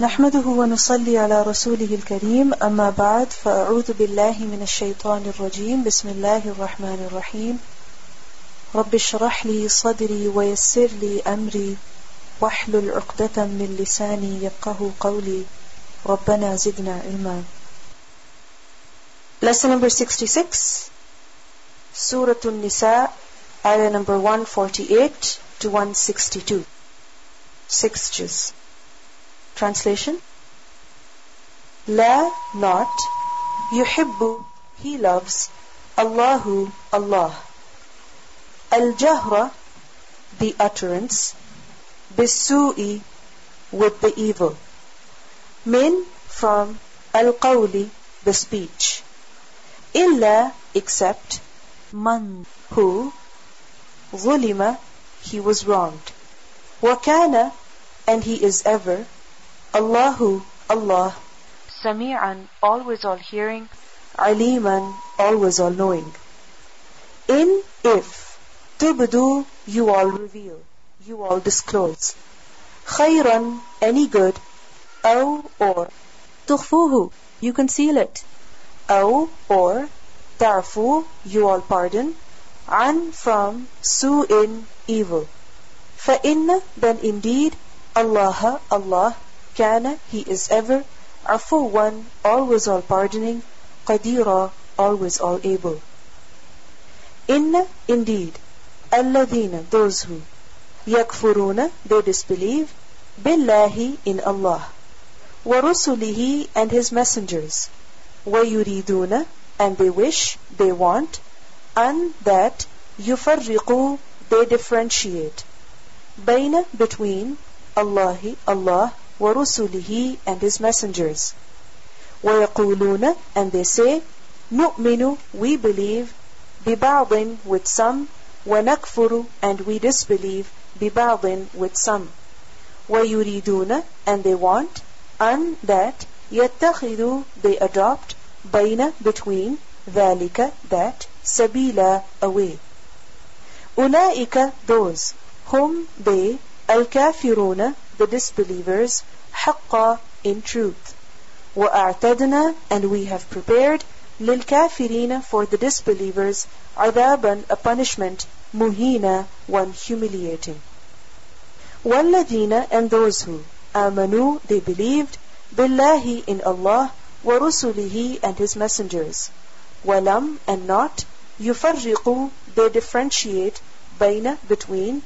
نحمده ونصلي على رسوله الكريم أما بعد فأعوذ بالله من الشيطان الرجيم. بسم الله الرحمن الرحيم. رب اشرح لي صدري ويسر لي أمري واحلل عقدة من لساني يفقه قولي. ربنا زدنا علما. Lesson number 66 Surah An-Nisa Ayah number 148 to 162 Six juz. Translation. La not Yuhibbu He loves Allahu Allah. Al-Jahra The utterance. Bisu'i With the evil. Min from Al-Qawli The speech. Illa except Man who Zulima He was wronged. Wakana and he is ever Allahu, Allah, Sami'an, always all hearing, Aliman, always all knowing. In, if, tubdu, you all reveal, you all disclose. Khayran, any good, aw, or, tukhfuhu, you conceal it. Aw, or, ta'fu, you all pardon, an, from, su'in, evil. Fa'inna, then indeed, Allah, Allah, He is ever, one, always all pardoning, qadira, always all able. Inna, indeed, alladhina, those who, yakfuruna, they disbelieve, billahi, in Allah, wa rusulihi, and his messengers, wa yuriduna, and they wish, they want, and that, yufarriqu, they differentiate, bayna, between, Allahi, Allah, ورسله and his messengers ويقولون and they say نؤمن we believe ببعض with some ونكفر and we disbelieve ببعض with some ويريدون and they want أن that يتخذوا they adopt بين between ذلك that سبيلا a way أولئك those whom they الكافرون the disbelievers حقا in truth وأعتدنا and we have prepared للكافرين for the disbelievers عذابا a punishment muhina one humiliating والذين and those who آمنوا they believed بالله in Allah ورسله and his messengers ولم and not يفرقوا they differentiate بين between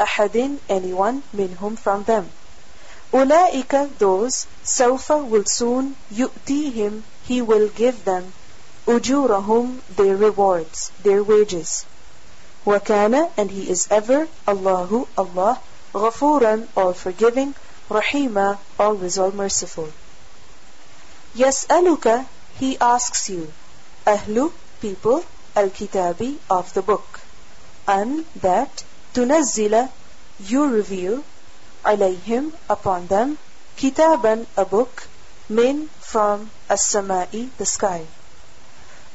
أحد anyone منهم from them Ulaika, those, Sawfa will soon yu'tihim, he will give them, ujurahum, their rewards, their wages. Wakana, and he is ever, Allahu, Allah, ghafuran, all forgiving, rahima, always all merciful. Yes, he asks you, ahlu, people, al-kitabi, of the book, an, that, tunazzila, you reveal, عليهم upon them كتابا a book من from السماء the sky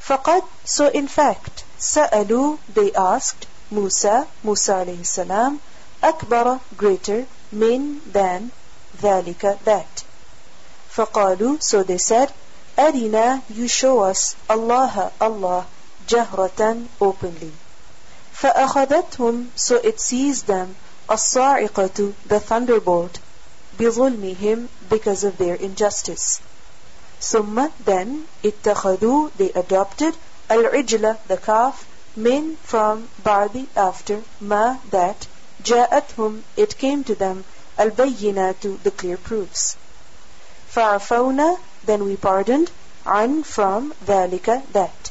فقد so in fact سألوا they asked Musa Musa عليه السلام أكبر greater من than ذلك that فقالوا so they said أرنا you show us Allah Allah جهرة openly فأخذتهم so it seized them الصاعقة the thunderbolt بظلمهم because of their injustice ثم then اتخذوا they adopted العجلة the calf من from بعد after ما that جاءتهم it came to them البينات the clear proofs فعفونا then we pardoned عن from ذلك that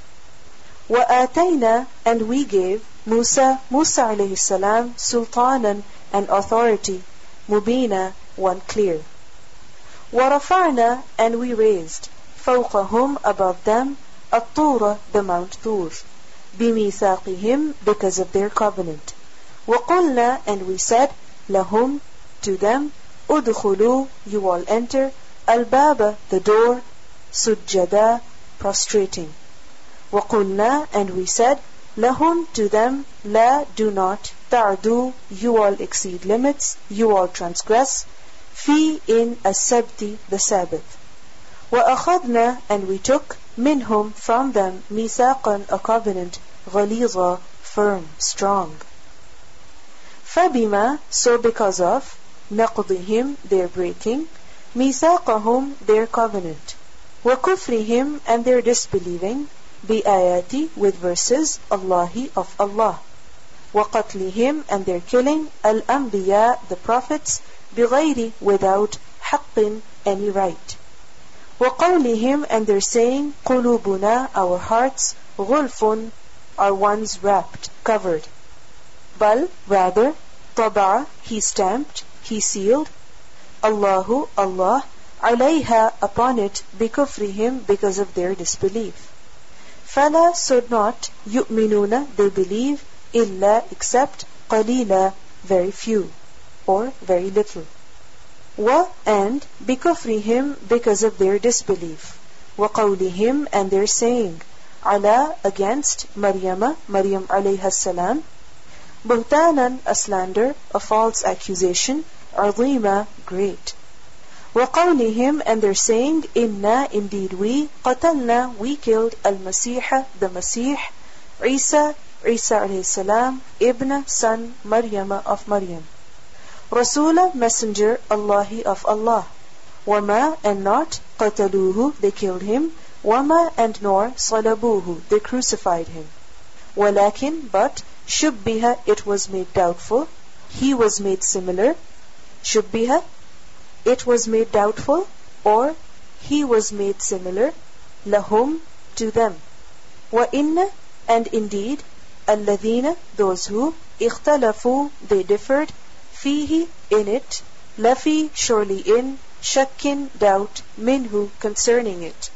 وآتينا and we gave Musa, Musa alayhi salam, sultanan, and authority, mubina, one clear. وَرَفَعْنَا and we raised, فَوْقَهُمْ above them, الطُّورَ the Mount Tur, بِمِيثَاقِهِمْ because of their covenant. وَقُلْنَا and we said, لَهُمْ to them, udkhulu you all enter, الباب the door, sujjada prostrating. وَقُلْنَا and we said, Lahum to them, la do not, ta'du, you all exceed limits, you all transgress, fi in as-sabti the Sabbath. وأخذنا and we took minhum from them ميثاقا a covenant غليظا firm, strong. فبما so because of نقضهم their breaking ميثاقهم their covenant وكفرهم and their disbelieving بآياتي with verses Allahi of Allah وقتلهم and their killing الأنبياء the prophets بغير without حق any right وقولهم and their saying قلوبنا our hearts غلف are ones wrapped covered بل rather طبع he stamped he sealed Allahu Allah عليها upon it بكفرهم because of their disbelief فَلَا so not, they believe, إِلَّا except, قَلِيلًا very few, or very little. Wa, and, bikufrihim, because of their disbelief. وَقَوْلِهِمْ and their saying, عَلَى against, مَرْيَمَ Maryam alayhi salam, buhtanan, a slander, a false accusation, azima, great. وقولهم and their saying إنا indeed we قتلنا we killed المسيح the Masih Isa Isa alayhi salam ibn son Maryam of Maryam Rasula messenger Allahi of Allah Wama and not qataluhu they killed him Wama and nor salabuhu they crucified him Walakin but shubbiha it was made doubtful he was made similar shubbiha it was made doubtful, or he was made similar, lahum, to them. Wa inna, and indeed, alladhina, those who, ikhtalafu, they differed, fihi, in it, lafi, surely in, shakkin, doubt, minhu, concerning it.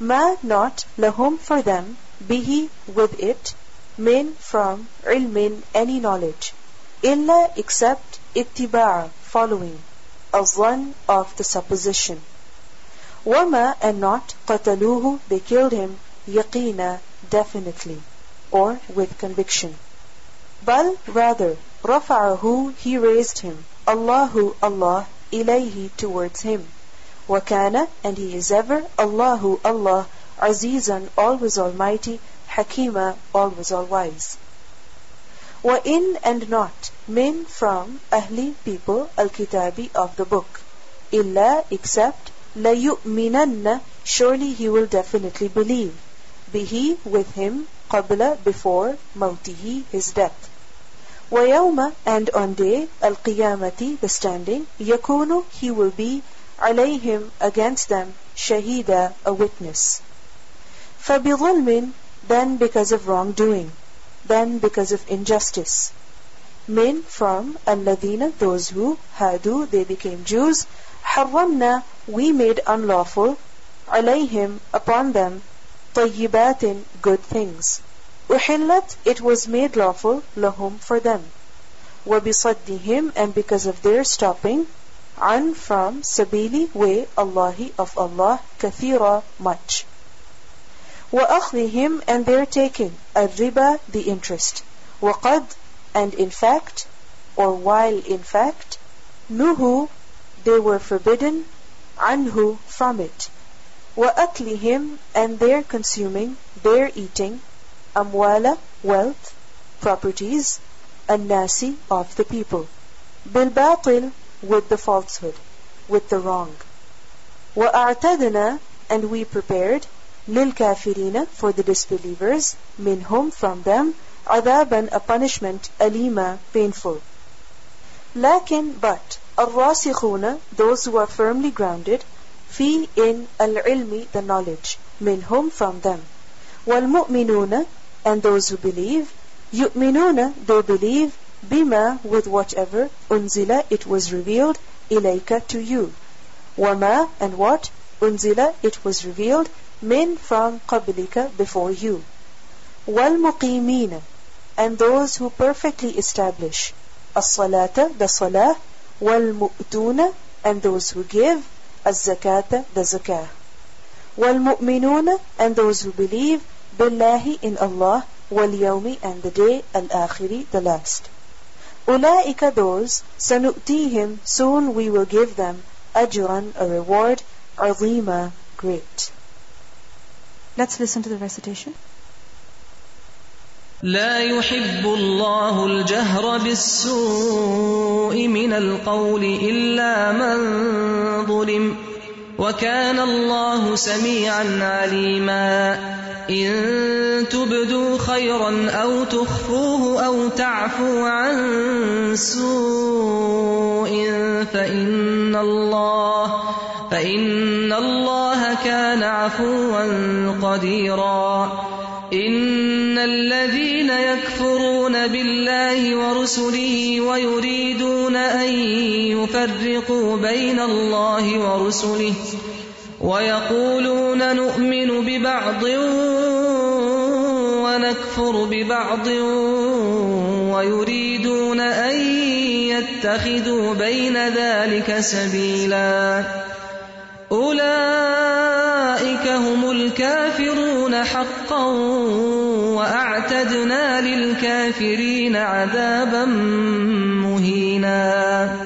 Ma, not, lahum, for them, bihi, with it, min, from, ilmin, any knowledge. Illa, except, ittiba' following الظن of the supposition وما and not قتلوه they killed him يقينا definitely or with conviction. Bal rather, رفعه he raised him, Allahu Allah ilayhi towards him. Wakana and he is ever Allahu Allah Azizan always almighty, Hakima always all wise. Wa in and not min from ahli people al-kitabi of the book. Illa except la yu'minanna surely he will definitely believe. Bihi with him قبل before موته his death ويوم and on day القيامة the standing يكون he will be عليهم against them شهيدا a witness فبظلم then because of wrongdoing then because of injustice min from الذين those who hadu they became Jews حرمنا we made unlawful عليهم upon them طيبات good things أحلت it was made lawful lahum for them وبصدهم and because of their stopping عن from sabili way Allahi of Allah kathira much وأخذهم and their taking الربا the interest وقد and in fact or while in fact nuhu they were forbidden anhu from it وأكلهم and their consuming, their eating, أموال wealth, properties, الناس of the people, بالباطل with the falsehood, with the wrong. وأعتدنا and we prepared للكافرين for the disbelievers منهم from them عذابا a punishment أليما painful. لكن but الراسخون those who are firmly grounded في in العلم the knowledge منهم from them والمؤمنون and those who believe يؤمنون they believe بما with whatever أنزل it was revealed إليك to you وما and what أنزل it was revealed من from قبلك before you والمقيمين and those who perfectly establish الصلاة the salah والمؤتون and those who give الزكاة the zakah والمؤمنون and those who believe بالله in Allah واليوم and the day الآخر the last أولئك those سنؤتيهم soon we will give them أجرا a reward عظيما great Let's listen to the recitation. لا يحب الله الجهر بالسوء من القول إلا من ظلم وكان الله سميعا عليما إن تبدوا خيرا أو تخفوه أو تعفو عن سوء فإن الله فإن الله كان عفوا قديرا. إن الذين يكفرون بالله ورسله ويريدون أن يفرقوا بين الله ورسله ويقولون نؤمن ببعض ونكفر ببعض ويريدون أن يتخذوا بين ذلك سبيلا. أولئك هم الكافرون حقا وأعتدنا للكافرين عذابا مهينا.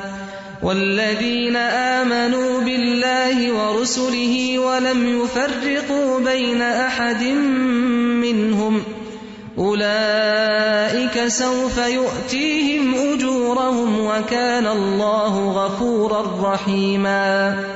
والذين آمنوا بالله ورسله ولم يفرقوا بين أحد منهم أولئك سوف يؤتيهم أجورهم وكان الله غفورا رحيما.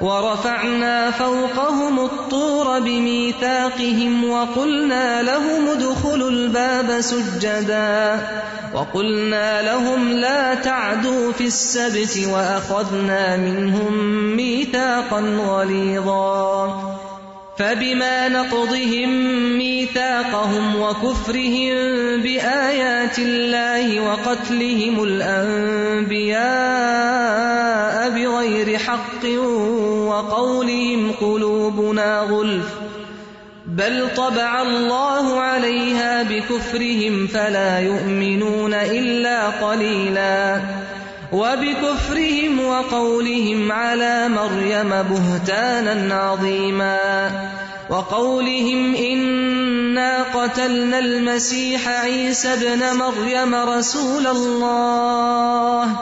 ورفعنا فوقهم الطور بميثاقهم وقلنا لهم ادخلوا الباب سجدا وقلنا لهم لا تعدوا في السبت وأخذنا منهم ميثاقا غليظا فبما نقضهم ميثاقهم وكفرهم بآيات الله وقتلهم الأنبياء بغير حق وقولهم قلوبنا غلف. بل طبع الله عليها بكفرهم فلا يؤمنون إلا قليلا. وبكفرهم وقولهم على مريم بهتانا عظيما. وقولهم إنا قتلنا المسيح عيسى ابن مريم رسول الله.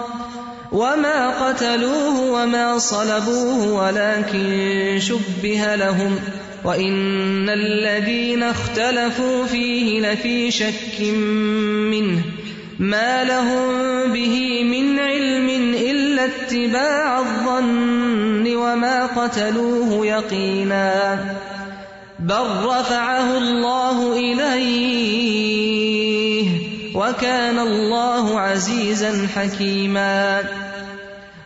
وما قتلوه وما صلبوه ولكن شبه لهم وإن الذين اختلفوا فيه لفي شك منه ما لهم به من علم إلا اتباع الظن وما قتلوه يقينا بل رفعه الله إليه وكان الله عزيزا حكيما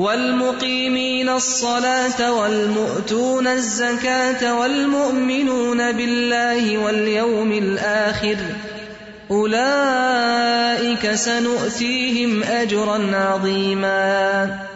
والمقيمين الصلاة والمؤتون الزكاة والمؤمنون بالله واليوم الآخر أولئك سنؤتيهم أجرا عظيما.